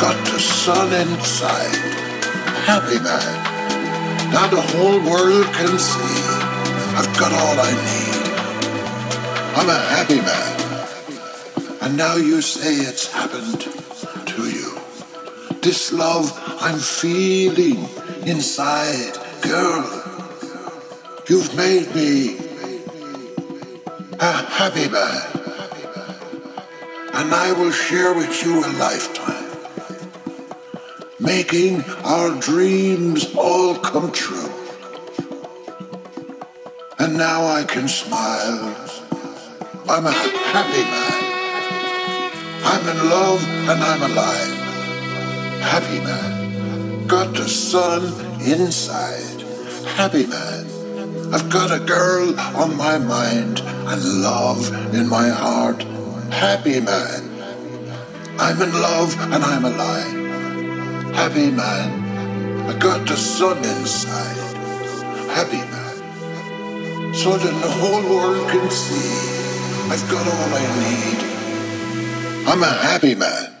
Got the sun inside. Happy man. Now the whole world can see I've got all I need. I'm a happy man. And now you say it's happened to you. This love I'm feeling inside, girl. You've made me a happy man. And I will share with you a lifetime making our dreams all come true. And now I can smile. I'm a happy man. I'm in love and I'm alive. Happy man. Got the sun inside. Happy man. I've got a girl on my mind and love in my heart. Happy man. I'm in love and I'm alive happy man. I got the sun inside, happy man. So that the whole world can see I've got all I need. I'm a happy man.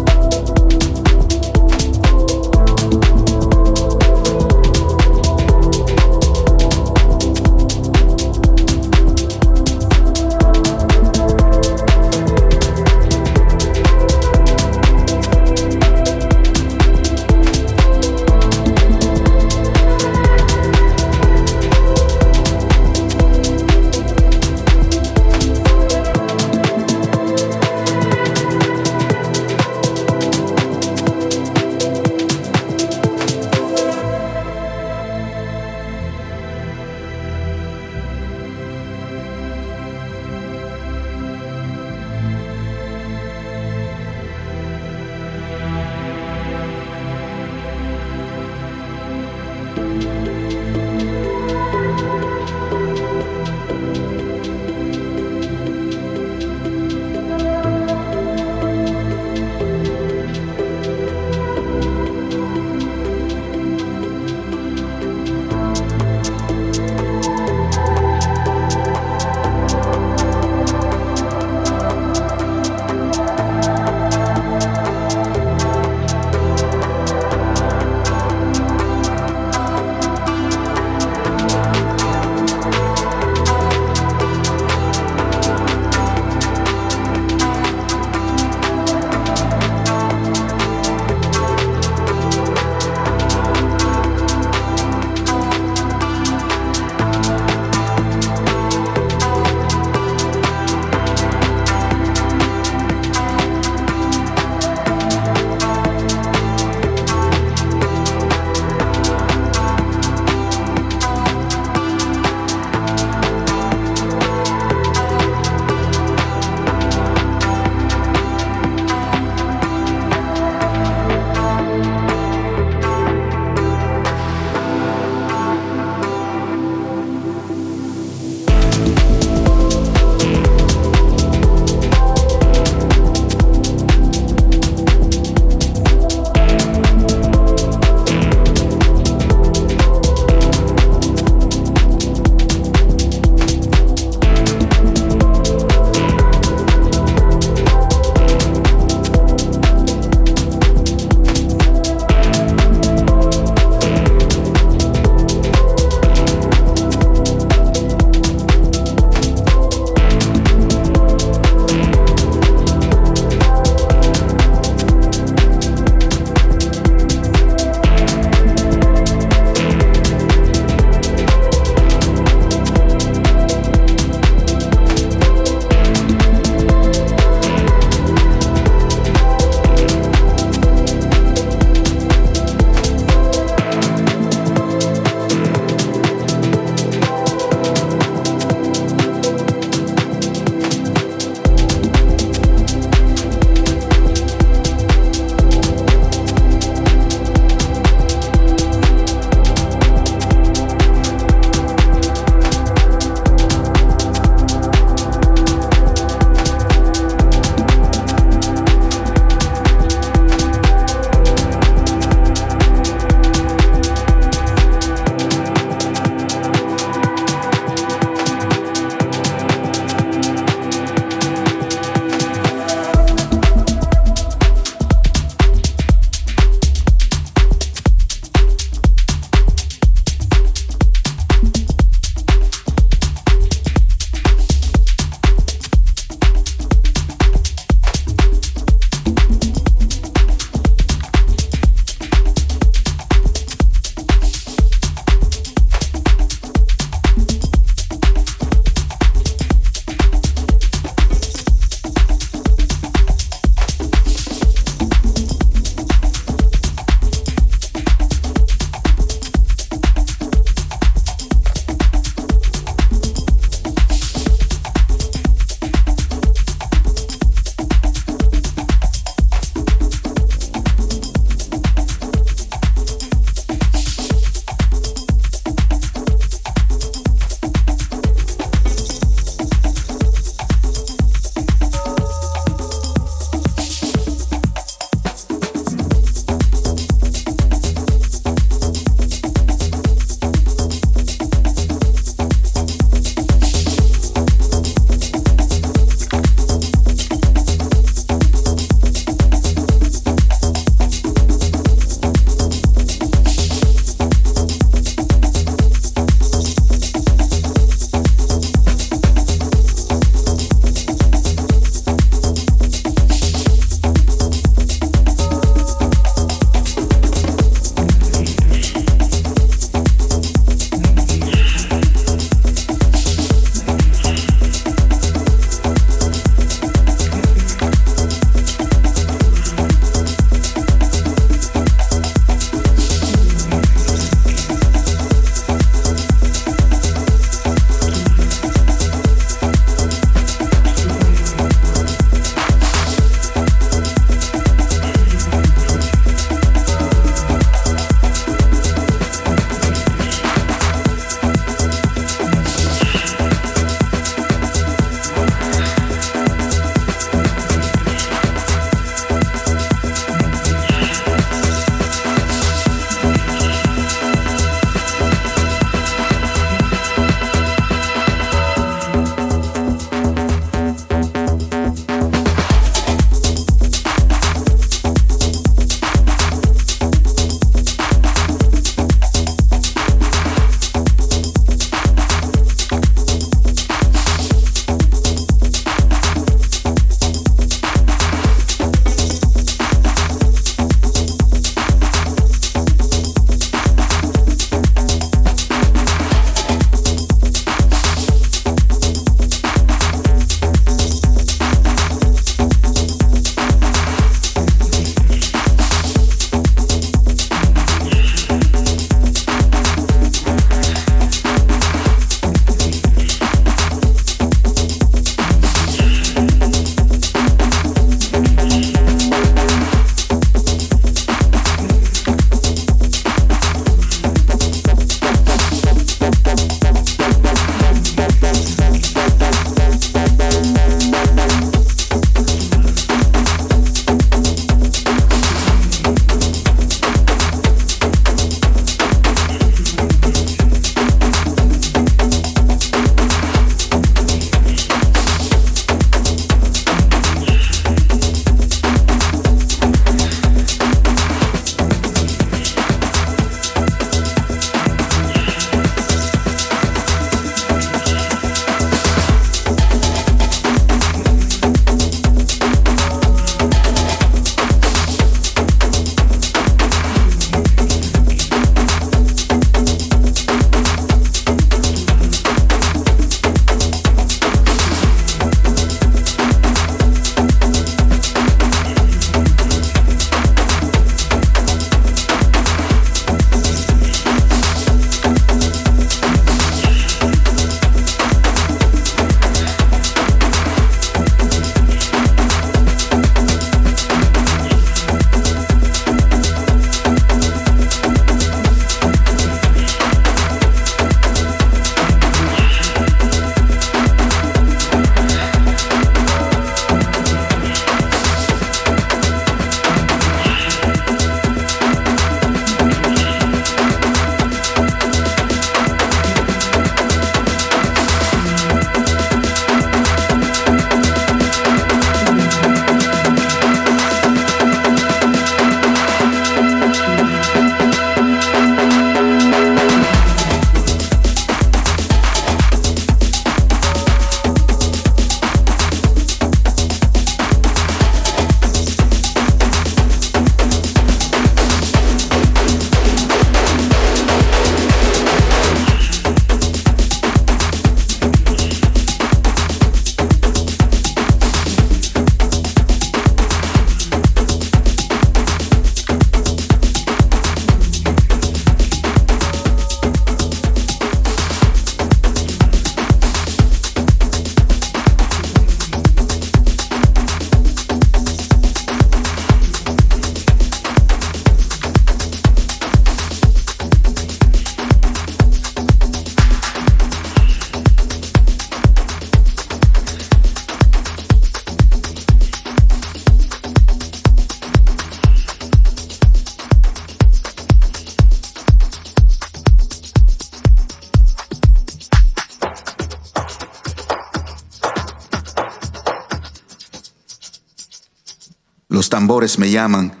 Tambores me llaman.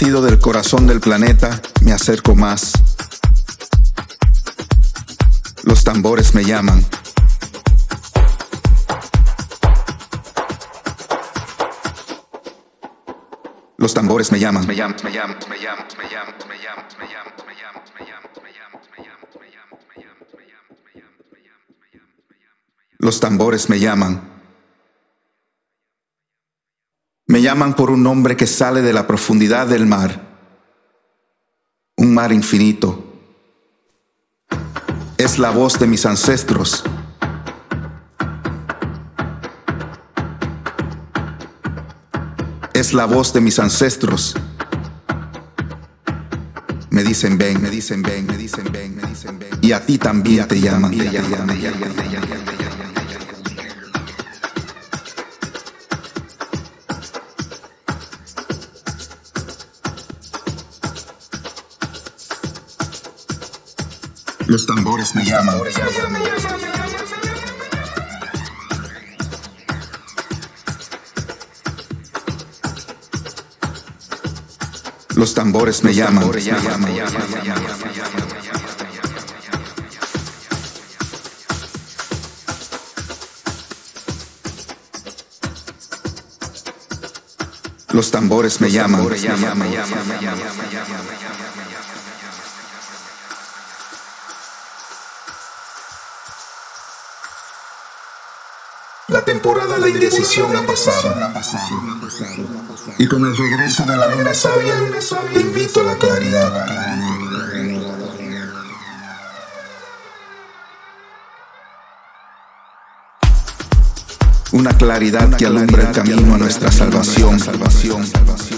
Latido del corazón del planeta me acerco más. Los tambores me llaman. Los tambores me llaman, me llaman, me llaman, me llaman, me llaman, me llaman, me llaman, me me me me me me me me me llaman. Los tambores me llaman. Me llaman por un nombre que sale de la profundidad del mar. Un mar infinito. Es la voz de mis ancestros. es la voz de mis ancestros. Me dicen ven, me dicen ven, me dicen ven, me dicen ven. Y a ti también te llaman. Los tambores me llaman. Los tambores me llaman. Los tambores me llaman. Temporada de indecisión ha pasado. Y con el regreso de la luna sabia, te invito a la claridad. Una claridad que alumbra el camino a nuestra salvación. salvación, salvación.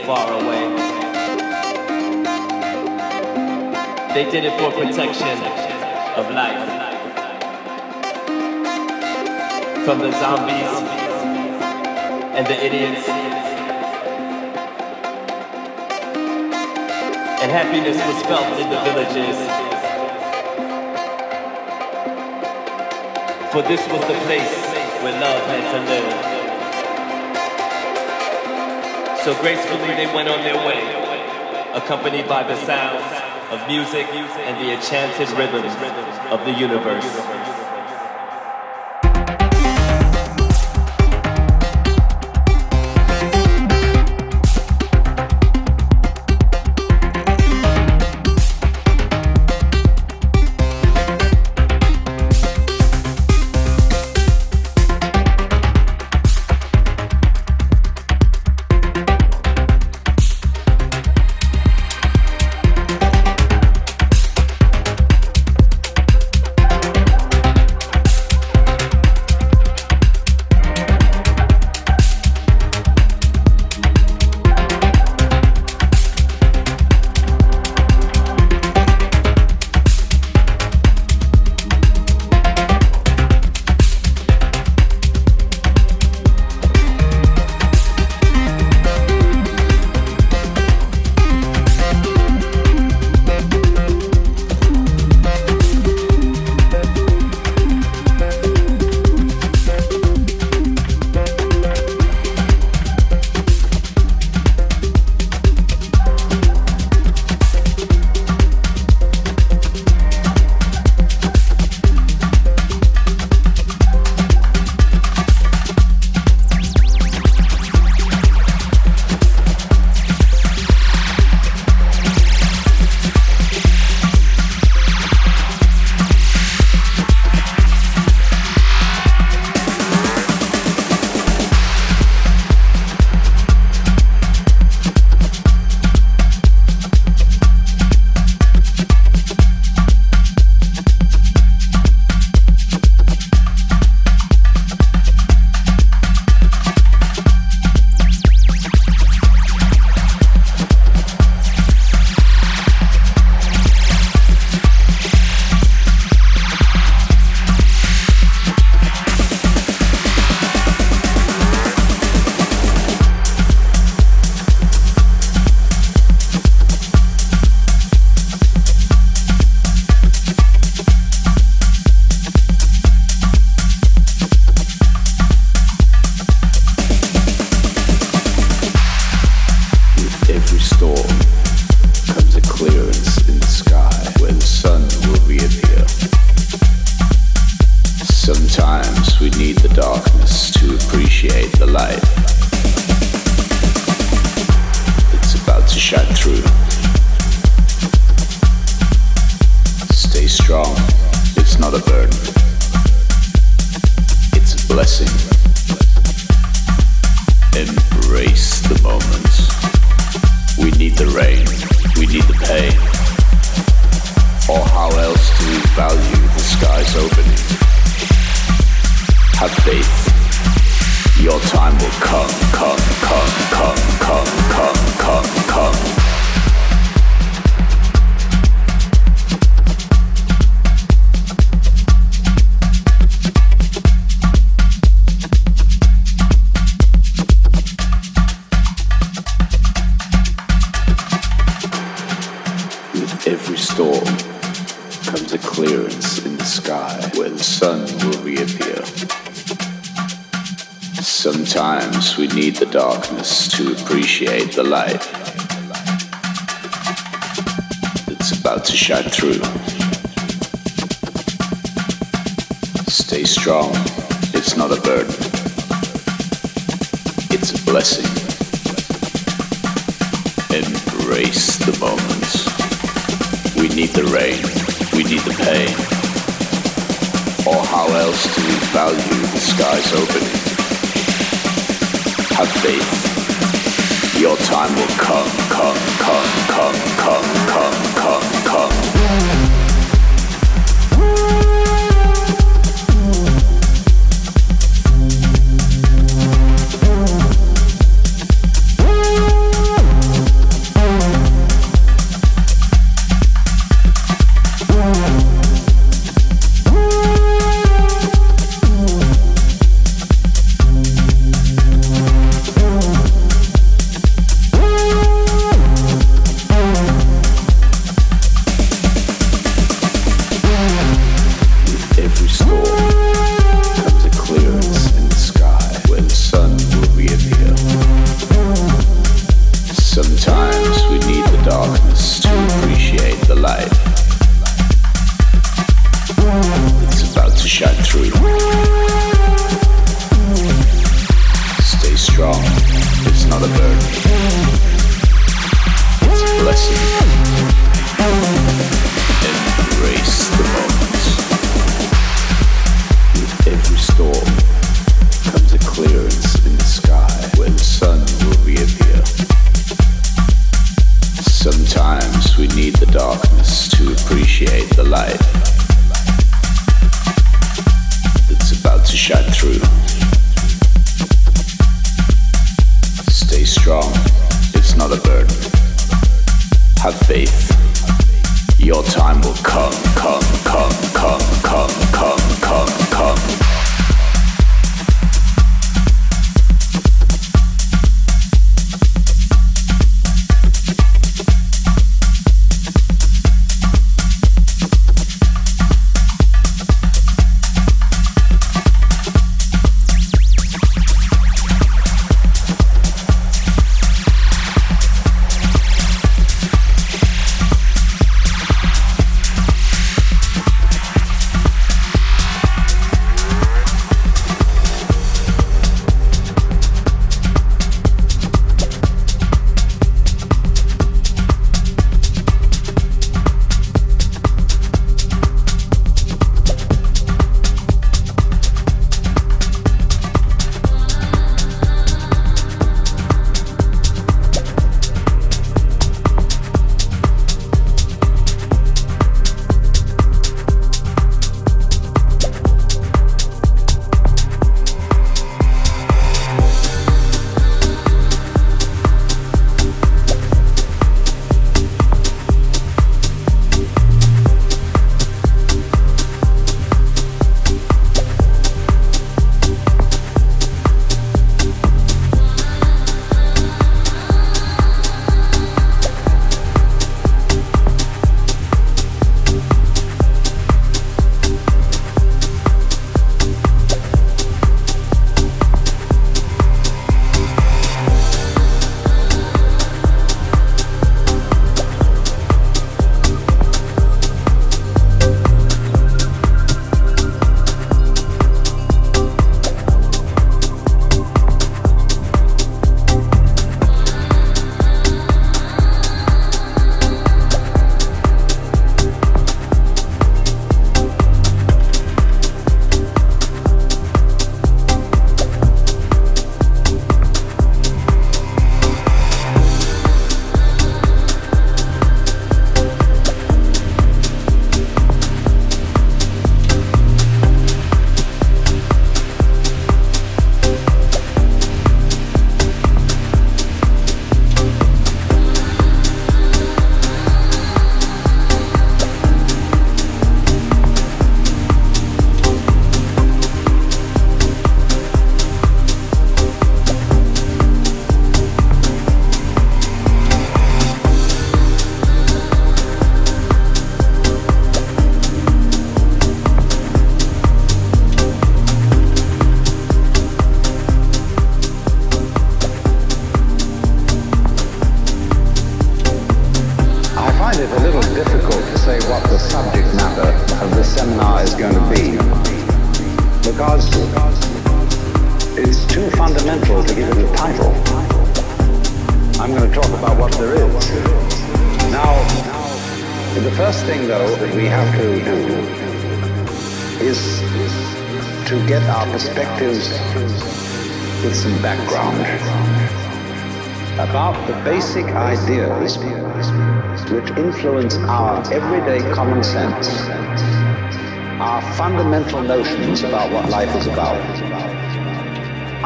far away. They did it for protection of life. From the zombies and the idiots. And happiness was felt in the villages. For this was the place where love had to live. So gracefully they went on their way, accompanied by the sounds of music and the enchanted rhythms of the universe. every storm comes a clearance in the sky where the sun will reappear. Sometimes we need the darkness to appreciate the light that's about to shine through. Stay strong, it's not a burden, it's a blessing. Embrace the moment need the rain, we need the pain. Or how else do we value the sky's opening? Have faith. Your time will come, come, come, come, come, come.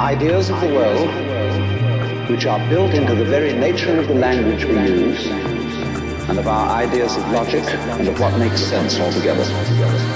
Ideas of the world which are built into the very nature of the language we use, and of our ideas of logic and of what makes sense altogether.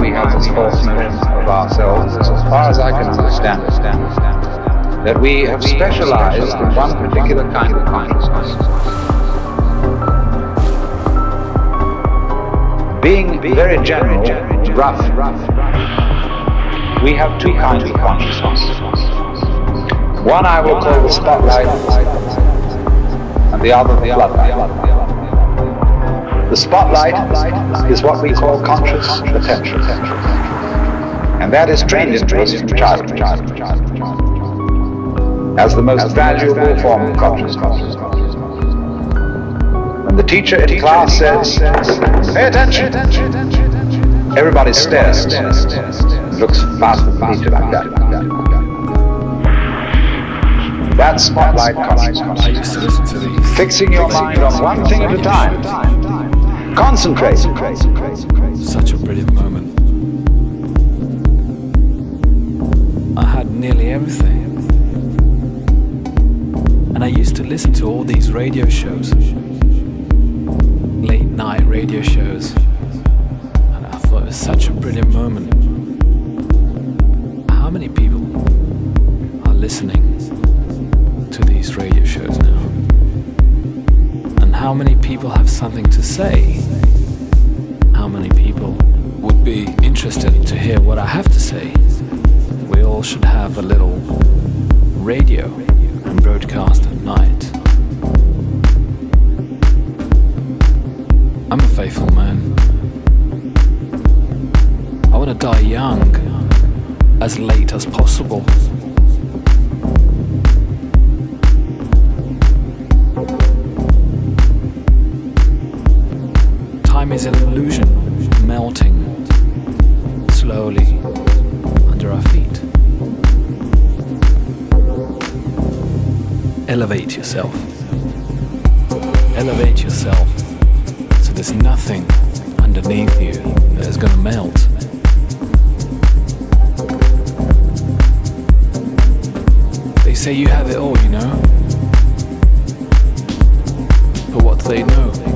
we have this false sense of ourselves is as far as I can understand that we have specialized in one particular kind of consciousness. Being very general, rough, we have two kinds of consciousness. One I will call the spotlight, and the other the floodlight. The spotlight is what we call conscious attention. And that is trained into us from childhood as the most valuable form of consciousness. When the teacher in class says, pay attention, everybody stares and looks fast at the like that. That's spotlight consciousness. Fixing your mind on one thing at a time. Concentrate. Such a brilliant moment. I had nearly everything. And I used to listen to all these radio shows, late night radio shows, and I thought it was such a brilliant moment. How many people are listening to these radio shows now? And how many people have something to say? be interested to hear what I have to say, we all should have a little radio and broadcast at night. I'm a faithful man. I want to die young, as late as possible. Time is an illusion. elevate yourself. Elevate yourself so there's nothing underneath you that is going to melt. They say you have it all, you know. But what do they know?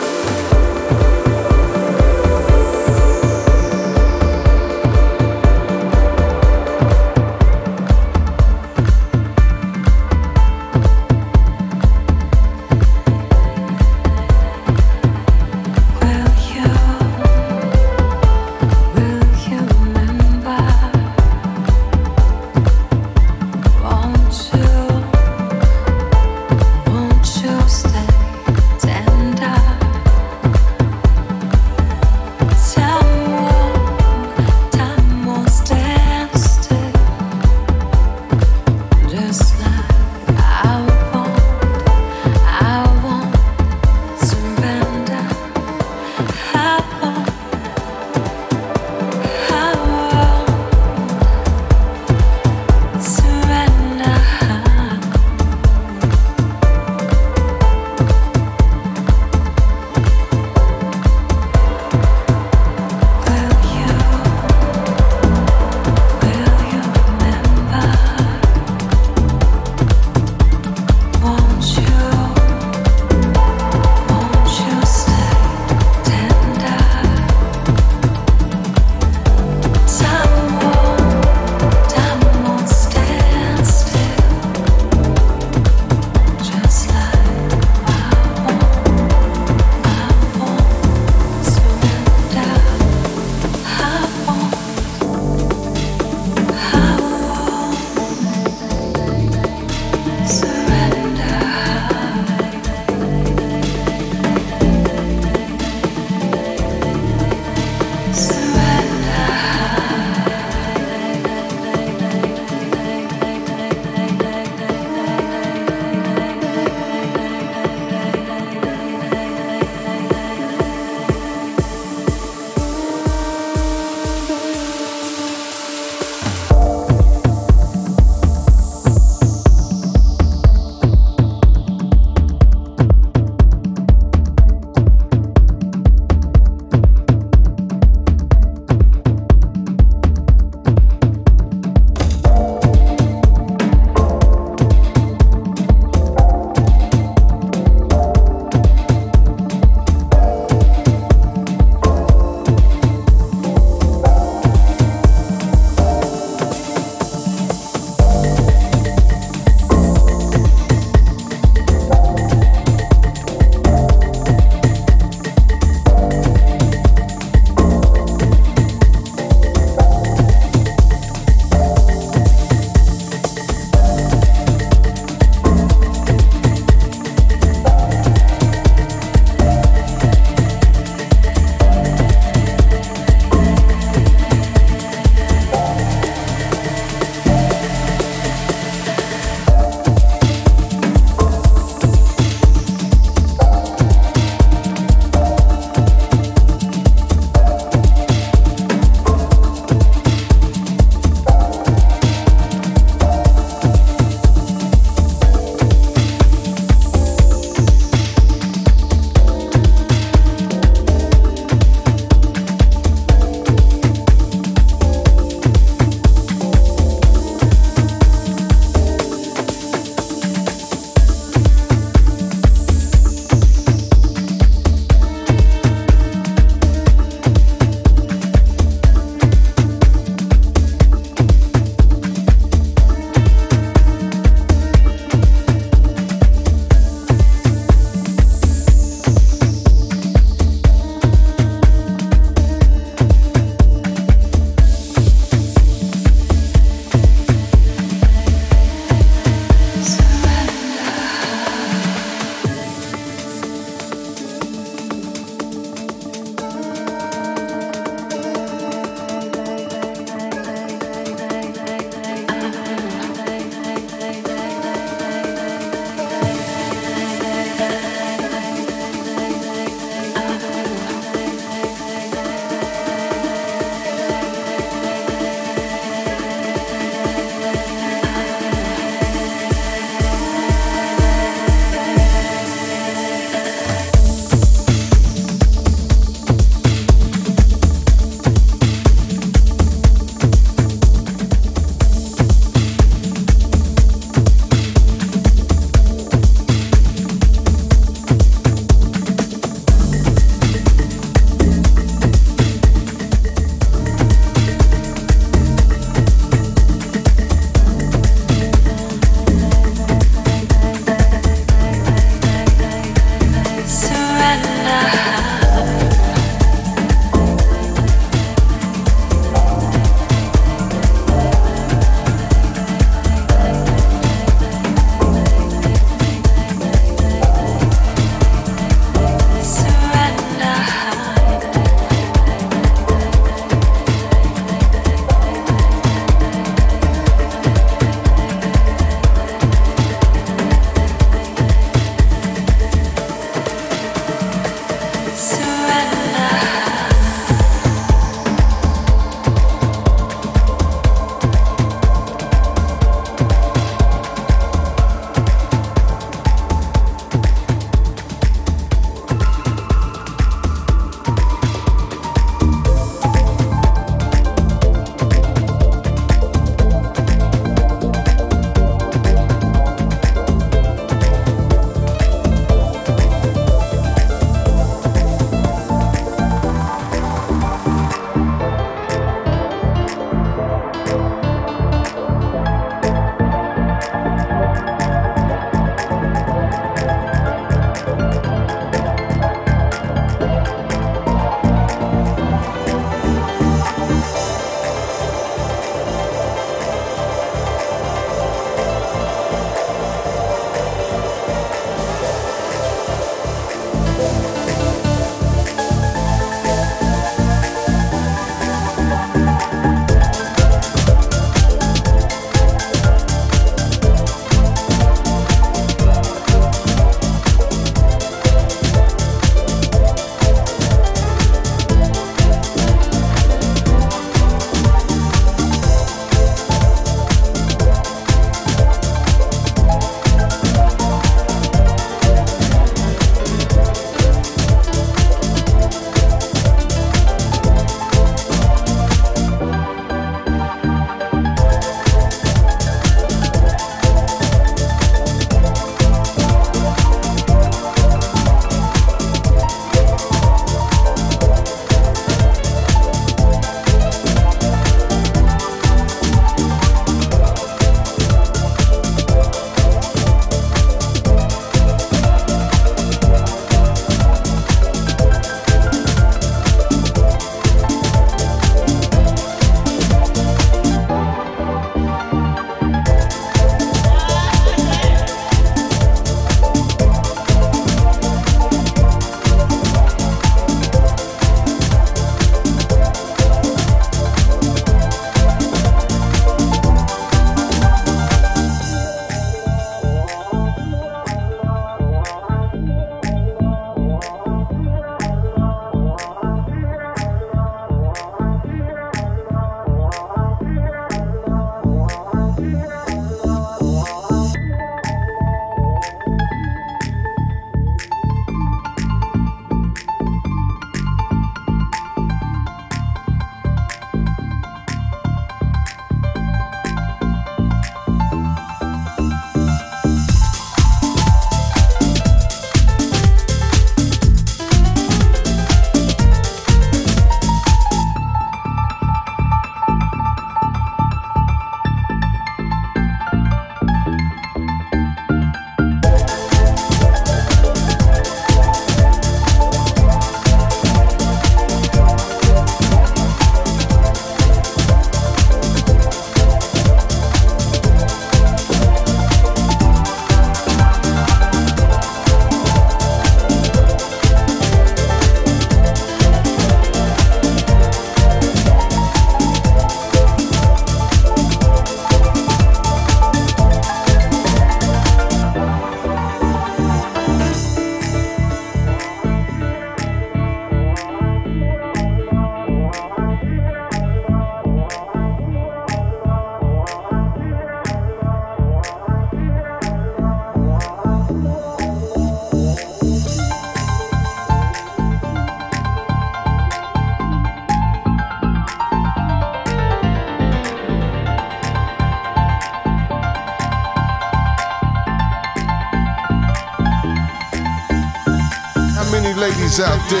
Ladies out there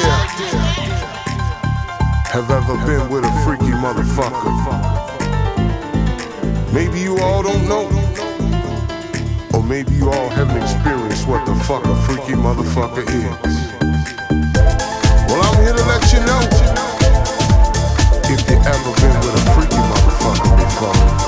have ever been with a freaky motherfucker? Maybe you all don't know. Or maybe you all haven't experienced what the fuck a freaky motherfucker is. Well, I'm here to let you know. If you ever been with a freaky motherfucker before.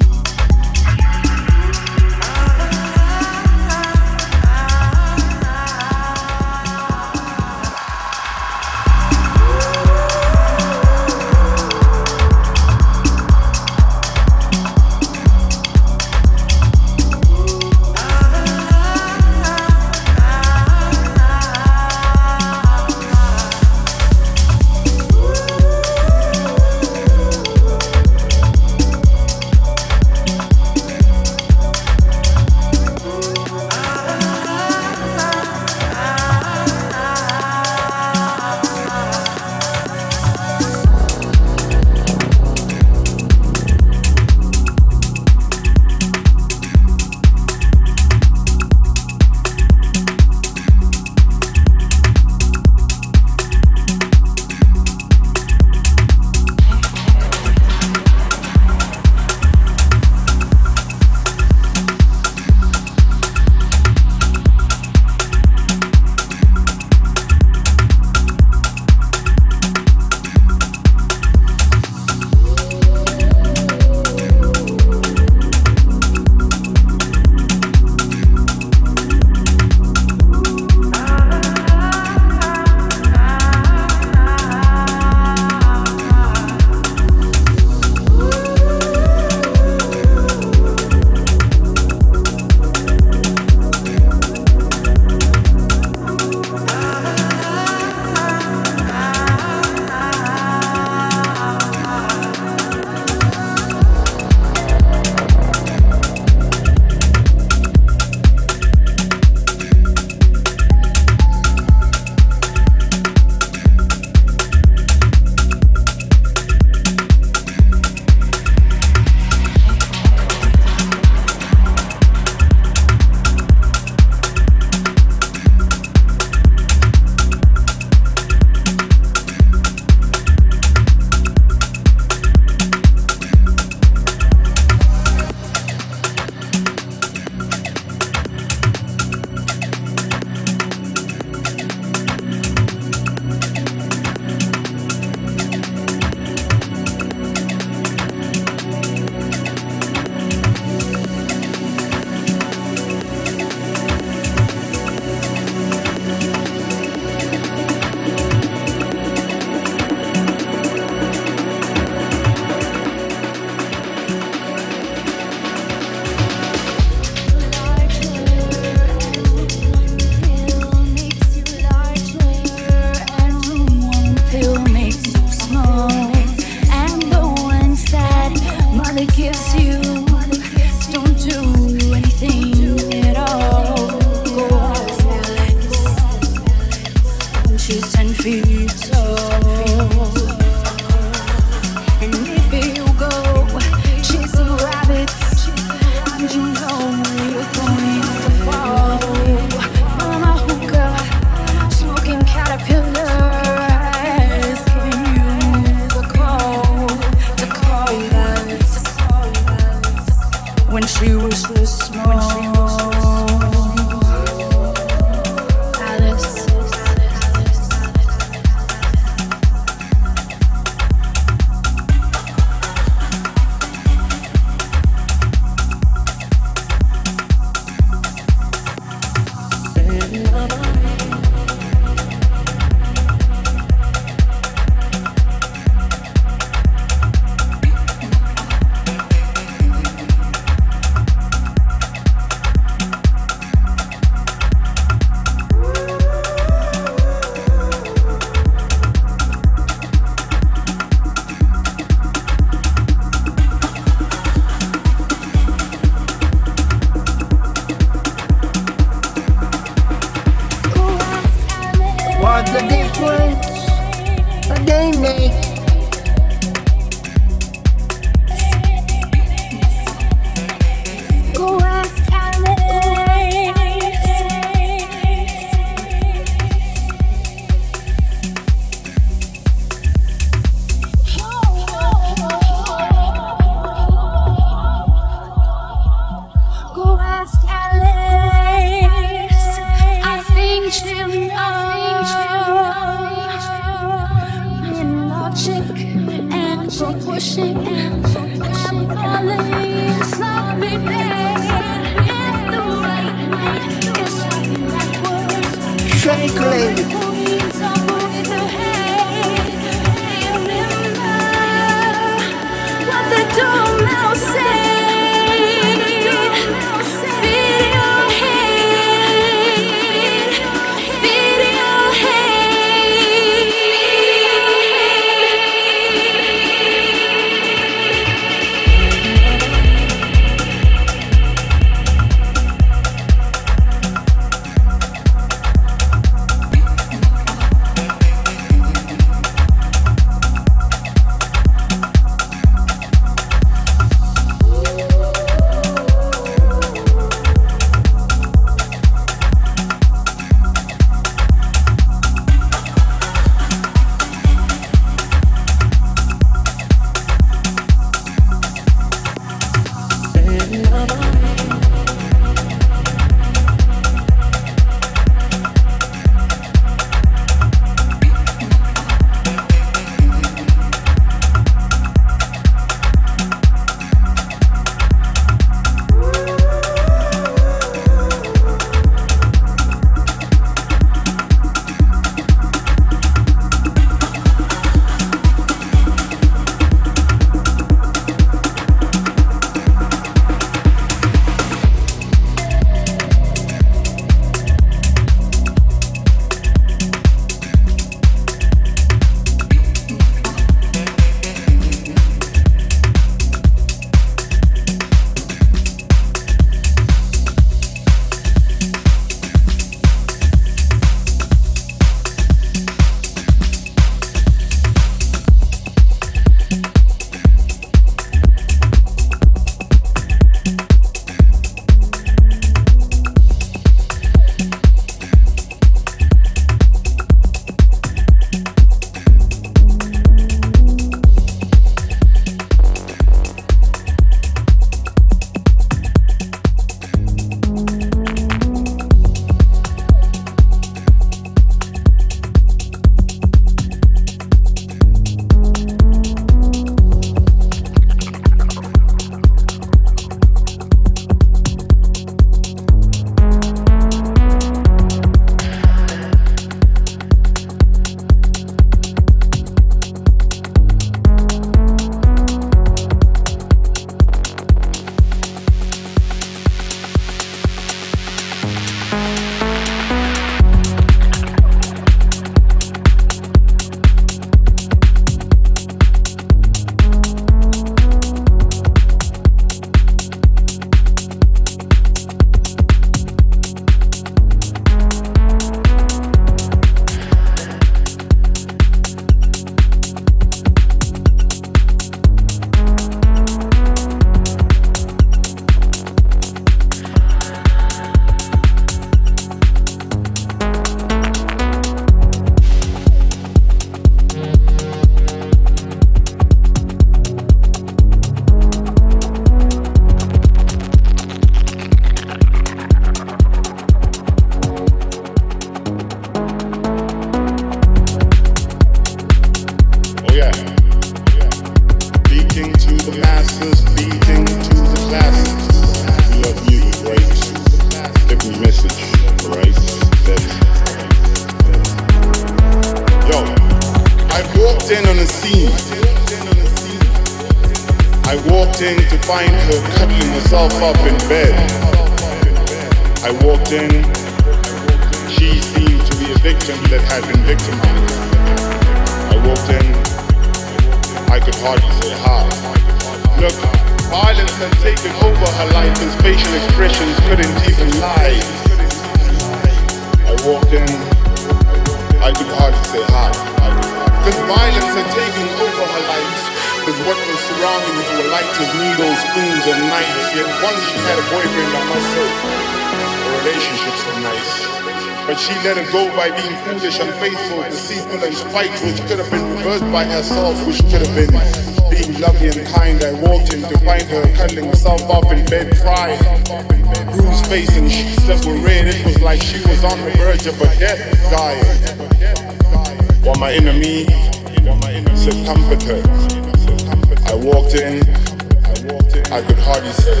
I could hardly say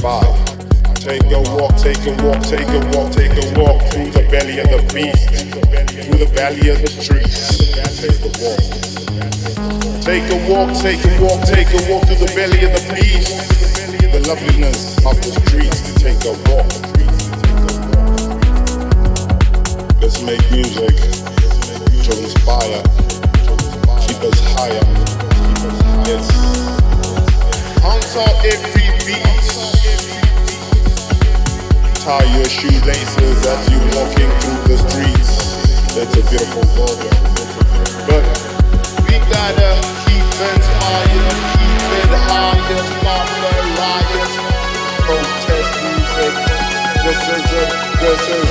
bye. Take a walk, take a walk, take a walk, take a walk through the belly of the beast, through the valley of the trees. Take a walk. Take a walk, take a walk, take a walk through the belly of the beast, the loveliness of the streets. Take a walk. Let's make music to inspire, keep us higher. Yes. Bounce every beat. Tie your shoelaces as you walking through the streets. It's a beautiful world. But we gotta keep it higher, keep it higher, stop the riots, protest music. This is it, this is,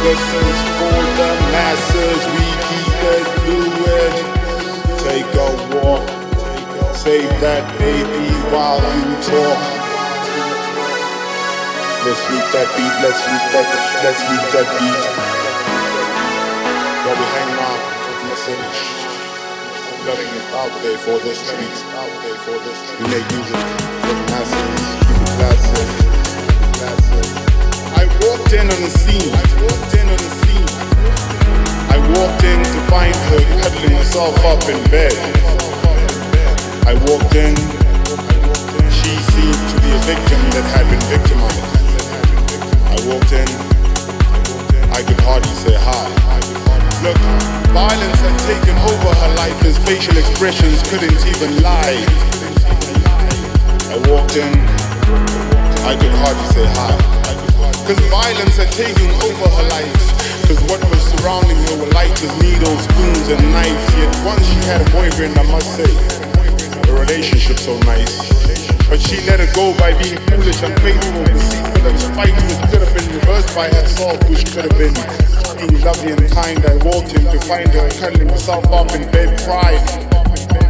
this is for the masses. We keep it fluid. Take a walk, save that baby while you talk. Let's loop that beat, let's loop that, let's loop that beat. While we hang on, message. Letting it out there for the streets, out there for the streets. We make music for the masses, classic, classic. I walked in on the scene, I walked in on the scene. I walked in to find her cuddling herself up in bed. I walked in, she seemed to be a victim that had been victimized. I walked in, I could hardly say hi. Look, violence had taken over her life, his facial expressions couldn't even lie. I walked in, I could hardly say hi. Cause violence had taken over her life. Cause what was surrounding her were lighters, needles, spoons, and knives. Yet once she had a boyfriend, I must say, relationship so nice. But she let it go by being foolish, unfaithful, deceitful, and spiteful, which could have been reversed by herself, which could have been being lovely and kind. I walked in to find her cuddling herself up in bed, crying,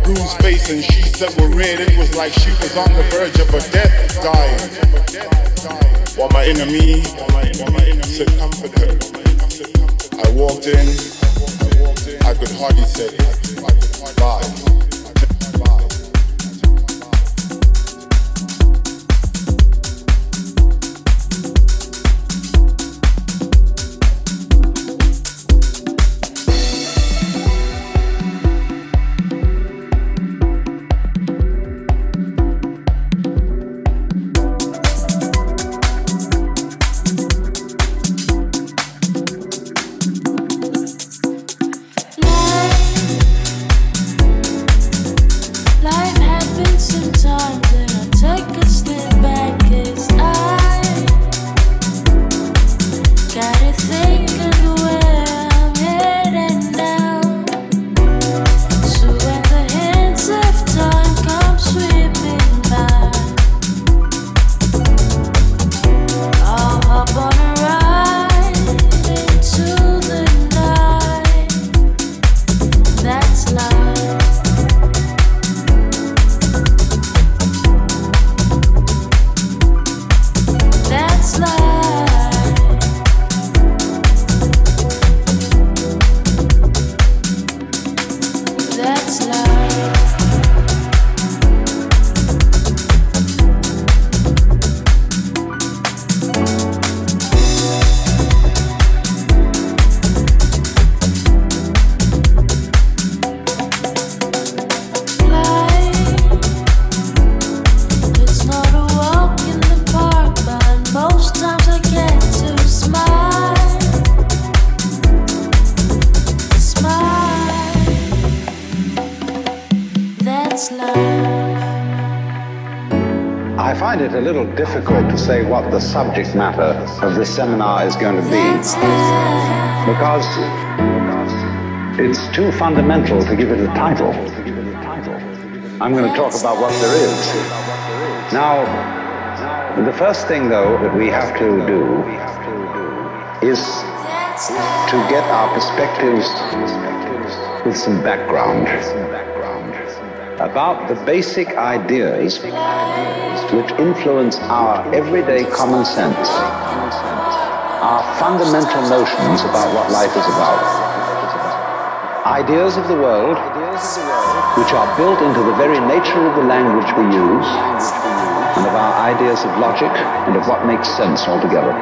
bruised face and sheets that were red. It was like she was on the verge of a death, dying. While my enemy said, comfort her. I walked in, I could hardly say bye. Say what the subject matter of this seminar is going to be. Because it's too fundamental to give it a title. I'm going to talk about what there is. Now, the first thing, though, that we have to do is to get our perspectives with some background about the basic ideas which influence our everyday common sense, our fundamental notions about what life is about. Ideas of the world which are built into the very nature of the language we use and of our ideas of logic and of what makes sense altogether.